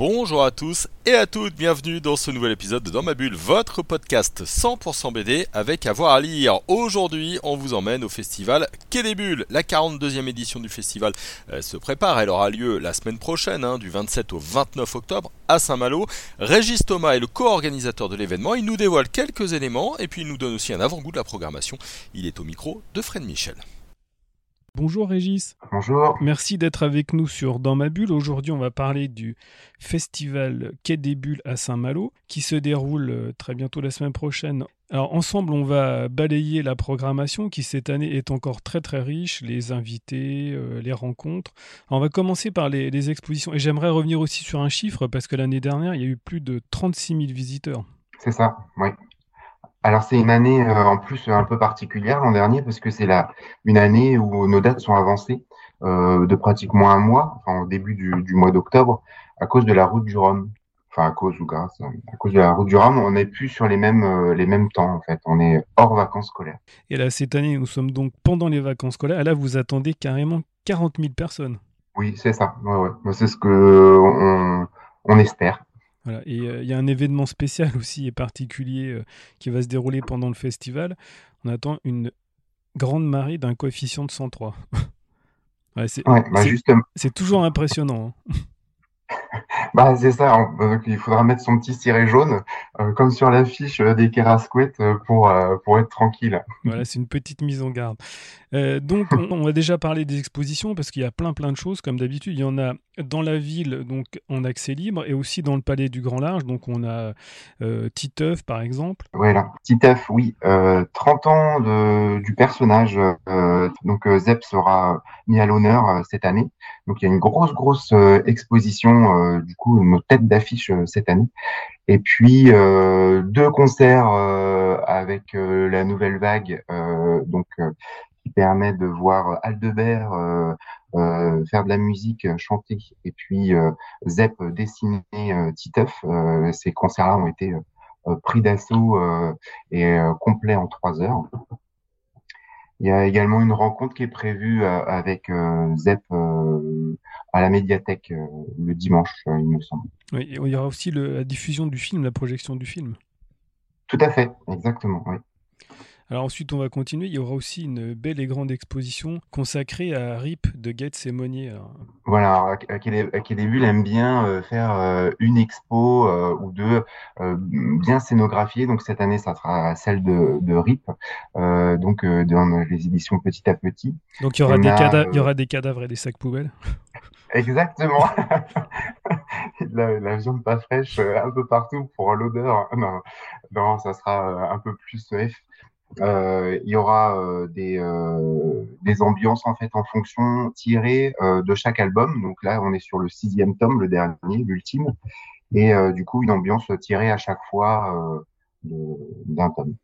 Bonjour à tous et à toutes, bienvenue dans ce nouvel épisode de Dans ma bulle, votre podcast 100% BD avec avoir à lire. Aujourd'hui, on vous emmène au festival Quai des Bulles. La 42e édition du festival euh, se prépare, elle aura lieu la semaine prochaine, hein, du 27 au 29 octobre à Saint-Malo. Régis Thomas est le co-organisateur de l'événement, il nous dévoile quelques éléments et puis il nous donne aussi un avant-goût de la programmation. Il est au micro de Fred Michel. Bonjour Régis. Bonjour. Merci d'être avec nous sur Dans ma bulle. Aujourd'hui, on va parler du festival Quai des Bulles à Saint-Malo qui se déroule euh, très bientôt la semaine prochaine. Alors ensemble, on va balayer la programmation qui cette année est encore très très riche, les invités, euh, les rencontres. Alors, on va commencer par les, les expositions et j'aimerais revenir aussi sur un chiffre parce que l'année dernière, il y a eu plus de 36 000 visiteurs. C'est ça, oui. Alors c'est une année euh, en plus un peu particulière l'an dernier parce que c'est la une année où nos dates sont avancées euh, de pratiquement un mois, enfin au début du, du mois d'octobre, à cause de la route du Rhum. Enfin à cause ou grâce à cause de la route du Rhum, on n'est plus sur les mêmes euh, les mêmes temps en fait. On est hors vacances scolaires. Et là cette année, nous sommes donc pendant les vacances scolaires. Et là, vous attendez carrément 40 000 personnes. Oui, c'est ça. Ouais, ouais. C'est ce que on, on espère. Voilà. Et euh, il y a un événement spécial aussi et particulier euh, qui va se dérouler pendant le festival. On attend une grande marée d'un coefficient de 103. ouais, c'est Ouais, bah c'est- justement. toujours impressionnant. hein. Bah, c'est ça, on- euh, il faudra mettre son petit ciré jaune, euh, comme sur l'affiche euh, des Kerasquettes, euh, pour, pour être tranquille. Voilà, c'est une petite mise en garde. Donc, on, on va déjà parler des expositions parce qu'il y a plein plein de choses. Comme d'habitude, il y en a dans la ville, donc en accès libre, et aussi dans le palais du Grand Large. Donc, on a Titeuf, par exemple. Voilà, Titeuf, oui, euh, 30 ans de, du personnage, donc Zep sera mis à l'honneur cette année. Donc il y a une grosse, grosse euh, exposition, euh, du coup, nos têtes d'affiche euh, cette année. Et puis deux concerts avec la nouvelle vague, donc qui permet de voir Aldebert faire de la musique, chanter, et puis euh, Zep dessiner Titeuf. Ces concerts-là ont été pris d'assaut et euh, complet en trois heures. Il y a également une rencontre qui est prévue avec Zep à la médiathèque euh, le dimanche, euh, il me semble. Oui, et il y aura aussi le- la diffusion du film, la projection du film. Tout à fait, exactement. Oui. Alors ensuite, on va continuer. Il y aura aussi une belle et grande exposition consacrée à Rip de Gates et Monnier. Voilà, Bulles aime bien euh, faire une expo ou deux bien scénographiées. Donc cette année, ça sera celle de, de RIP, donc dans les éditions Petit à Petit. Donc il y, aura On des a, cada- il y aura des cadavres et des sacs poubelles. Exactement. la, viande pas fraîche euh, un peu partout pour l'odeur. Non, non, ça sera euh, un peu plus safe. Euh, il y aura euh, des, euh, des ambiances en fait en fonction tirées euh, de chaque album. Donc là, on est sur le sixième tome, le dernier, l'ultime, et du coup une ambiance tirée à chaque fois d'un tome.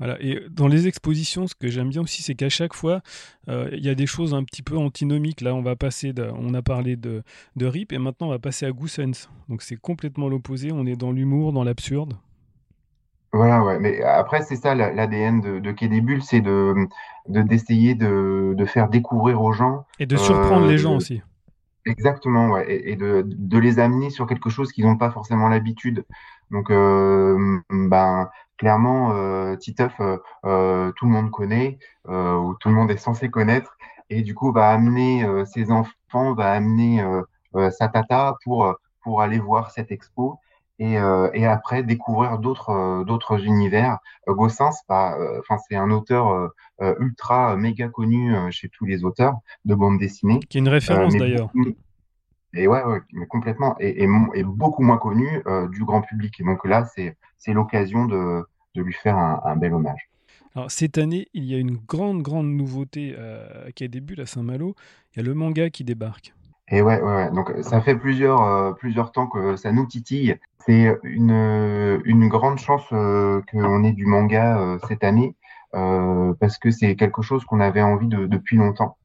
Voilà. Et dans les expositions, ce que j'aime bien aussi, c'est qu'à chaque fois, euh, il y a des choses un petit peu antinomiques. Là, on va passer, de- on a parlé de, de Rip et maintenant on va passer à Goossens. Donc c'est complètement l'opposé. On est dans l'humour, dans l'absurde. Voilà, ouais. Mais après, c'est ça la- l'ADN de, de Quai des Bulles, c'est de de- d'essayer de, de faire découvrir aux gens Et de surprendre Euh, les gens aussi. Exactement, ouais, et, et de, de les amener sur quelque chose qu'ils n'ont pas forcément l'habitude. Donc, euh, ben, clairement, euh, Titeuf, euh, euh, tout le monde connaît, ou tout le monde est censé connaître, et du coup, va amener ses enfants, va amener sa tata pour, pour aller voir cette expo, et, et après découvrir d'autres d'autres univers. Gossens, bah, c'est un auteur ultra méga connu chez tous les auteurs de bande dessinée. Qui est une référence d'ailleurs. Et ouais, ouais, mais complètement. Et, et, mo- et beaucoup moins connu euh, du grand public. Et donc là, c'est c'est l'occasion de, de lui faire un, un bel hommage. Alors cette année, il y a une grande, grande nouveauté euh, qui a début à Saint-Malo. Il y a le manga qui débarque. Et ouais, ouais, ouais. Donc ça fait plusieurs, euh, plusieurs temps que ça nous titille. C'est une, une grande chance euh, qu'on ait du manga cette année, parce que c'est quelque chose qu'on avait envie de, depuis longtemps.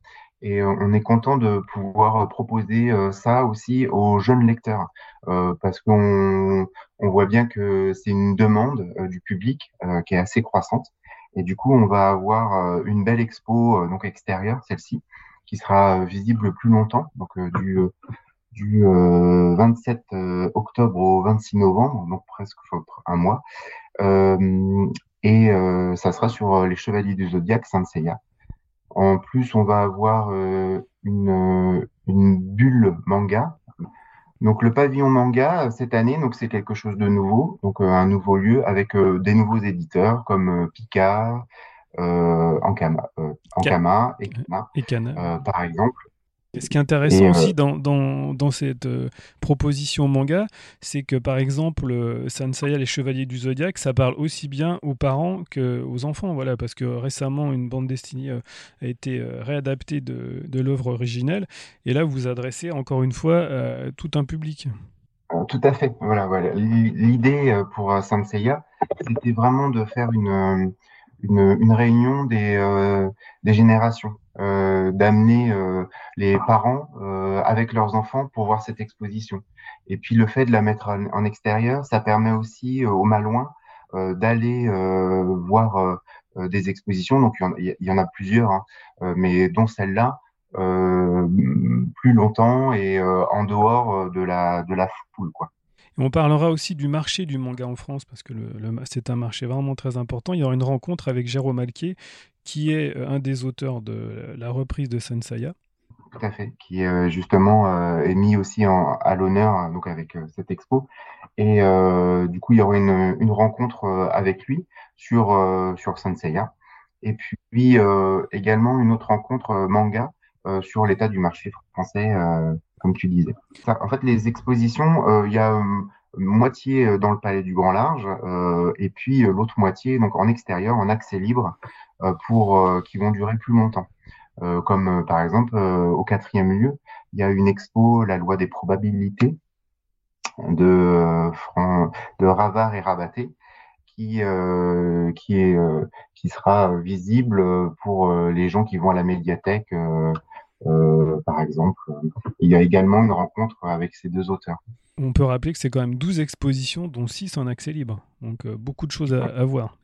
Et on est content de pouvoir proposer ça aussi aux jeunes lecteurs, parce qu'on on voit bien que c'est une demande du public qui est assez croissante. Et du coup, on va avoir une belle expo donc extérieure, celle-ci, qui sera visible plus longtemps, donc du du 27 octobre au 26 novembre, donc presque un mois. et ça sera sur les Chevaliers du Zodiaque Saint Seiya. En plus, on va avoir euh, une, une bulle manga. Donc le pavillon manga cette année, donc c'est quelque chose de nouveau, donc euh, un nouveau lieu avec euh, des nouveaux éditeurs comme Picard, Ankama, Ankama et Kana, par exemple. Ce qui est intéressant aussi dans, dans, dans cette euh, proposition manga, c'est que par exemple, euh, Sansaya, les Chevaliers du Zodiaque, ça parle aussi bien aux parents qu'aux enfants. Voilà, parce que récemment, une bande dessinée euh, a été réadaptée de, de l'œuvre originelle. Et là, vous vous adressez encore une fois à tout un public. Tout à fait. Voilà, voilà. L'idée pour Sansaya, c'était vraiment de faire une, une, une réunion des, des générations. Euh, d'amener euh, les parents euh, avec leurs enfants pour voir cette exposition. Et puis le fait de la mettre en, extérieur, ça permet aussi aux Malouins d'aller voir des expositions. Donc il y en, a plusieurs, hein, mais dont celle-là, plus longtemps et en dehors de la de la foule, quoi. On parlera aussi du marché du manga en France, parce que c'est un marché vraiment très important. Il y aura une rencontre avec Jérôme Alquier, qui est euh, un des auteurs de la reprise de Sensaya. Tout à fait, qui euh, justement euh, est mis aussi à l'honneur donc avec cette expo. Et du coup, il y aura une, rencontre avec lui sur sur. Et puis également une autre rencontre manga sur l'état du marché français, comme tu disais. en fait, les expositions, il y a moitié dans le Palais du Grand Large et puis l'autre moitié donc en extérieur, en accès libre, euh, pour euh, qui vont durer plus longtemps. Euh, comme par exemple au quatrième lieu, il y a une expo, la loi des probabilités de, de Ravard et Rabaté, qui euh, qui euh, sera visible pour les gens qui vont à la médiathèque euh, exemple. Il y a également une rencontre avec ces deux auteurs. On peut rappeler que c'est quand même 12 expositions dont 6 en accès libre. Donc beaucoup de choses à, à voir.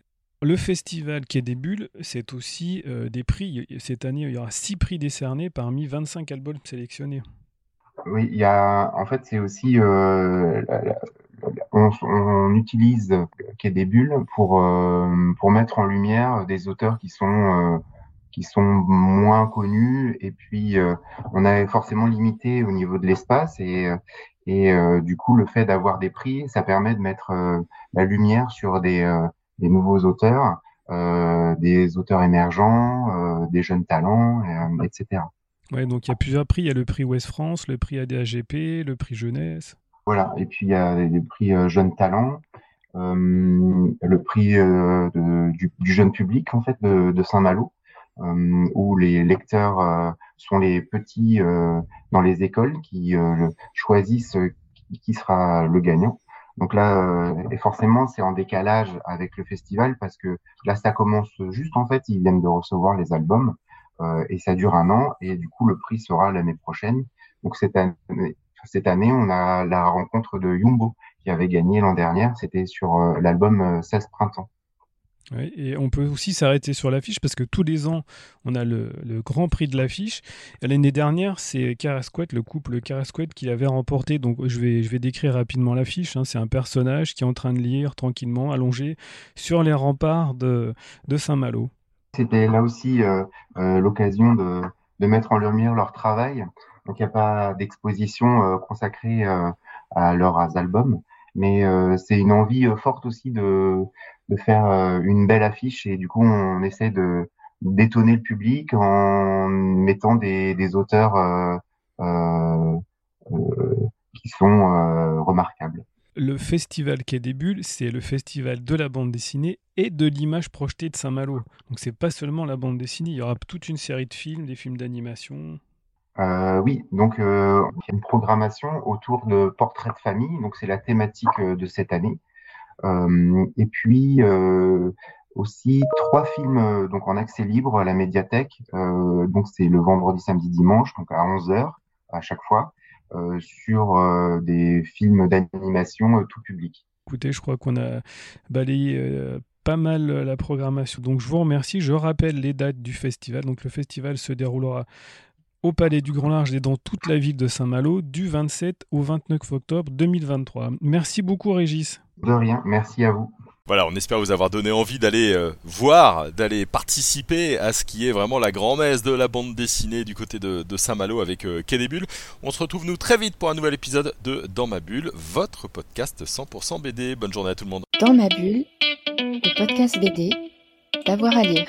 Le festival Quai des Bulles, c'est aussi euh, des prix. Cette année, il y aura six prix décernés parmi 25 albums sélectionnés. Oui, il y a, en fait, c'est aussi, euh, on, utilise Quai des Bulles pour, euh, pour mettre en lumière des auteurs qui sont, qui sont moins connus. Et puis, on est forcément limité au niveau de l'espace. Et, et du coup, le fait d'avoir des prix, ça permet de mettre la lumière sur des des nouveaux auteurs, euh, des auteurs émergents, euh, des jeunes talents, etc. Euh, ouais, donc il y a plusieurs prix. Il y a le prix Ouest France, le prix ADAGP, le prix Jeunesse. Voilà, et puis il y a les prix Jeunes Talents, le prix du, jeune public en fait de, Saint-Malo, où les lecteurs sont les petits dans les écoles qui choisissent qui sera le gagnant. Donc là, euh, et forcément, c'est en décalage avec le festival parce que là, ça commence juste en fait, ils viennent de recevoir les albums euh, et ça dure un an et du coup, le prix sera l'année prochaine. Donc cette année, cette année, on a la rencontre de Yumbo qui avait gagné l'an dernier. C'était sur euh, l'album 16 printemps et on peut aussi s'arrêter sur l'affiche parce que tous les ans, on a le, grand prix de l'affiche. L'année dernière, c'est Carasquet, le couple Carasquet, qui l'avait remporté. Donc, je vais, décrire rapidement l'affiche. Hein. C'est un personnage qui est en train de lire tranquillement, allongé, sur les remparts de, Saint-Malo. C'était là aussi euh, euh, l'occasion de, de, mettre en lumière leur travail. Donc, il n'y a pas d'exposition euh, consacrée à leurs albums, mais c'est une envie forte aussi de faire euh, une belle affiche et du coup on essaie de d'étonner le public en mettant des, auteurs euh, euh, qui sont remarquables. Le festival Quai des c'est le festival de la bande dessinée et de l'image projetée de Saint-Malo. Donc c'est pas seulement la bande dessinée, il y aura toute une série de films, des films d'animation. Oui, donc il y a une programmation autour de portraits de famille, donc c'est la thématique de cette année. Euh, et puis, euh, aussi trois films donc en accès libre à la médiathèque. donc c'est le vendredi, samedi, dimanche, donc à 11 h à chaque fois, sur des films d'animation tout public. Écoutez, je crois qu'on a balayé pas mal la programmation. Donc je vous remercie. Je rappelle les dates du festival. Donc le festival se déroulera au Palais du Grand Large et dans toute la ville de Saint-Malo du 27 au 29 octobre 2023. Merci beaucoup Régis. De rien, merci à vous. Voilà, on espère vous avoir donné envie d'aller euh, voir, d'aller participer à ce qui est vraiment la grand-messe de la bande dessinée du côté de, Saint-Malo avec euh, Quai des Bulles. On se retrouve nous très vite pour un nouvel épisode de Dans ma bulle, votre podcast 100% BD. Bonne journée à tout le monde. Dans ma bulle, le podcast BD, d'avoir à lire.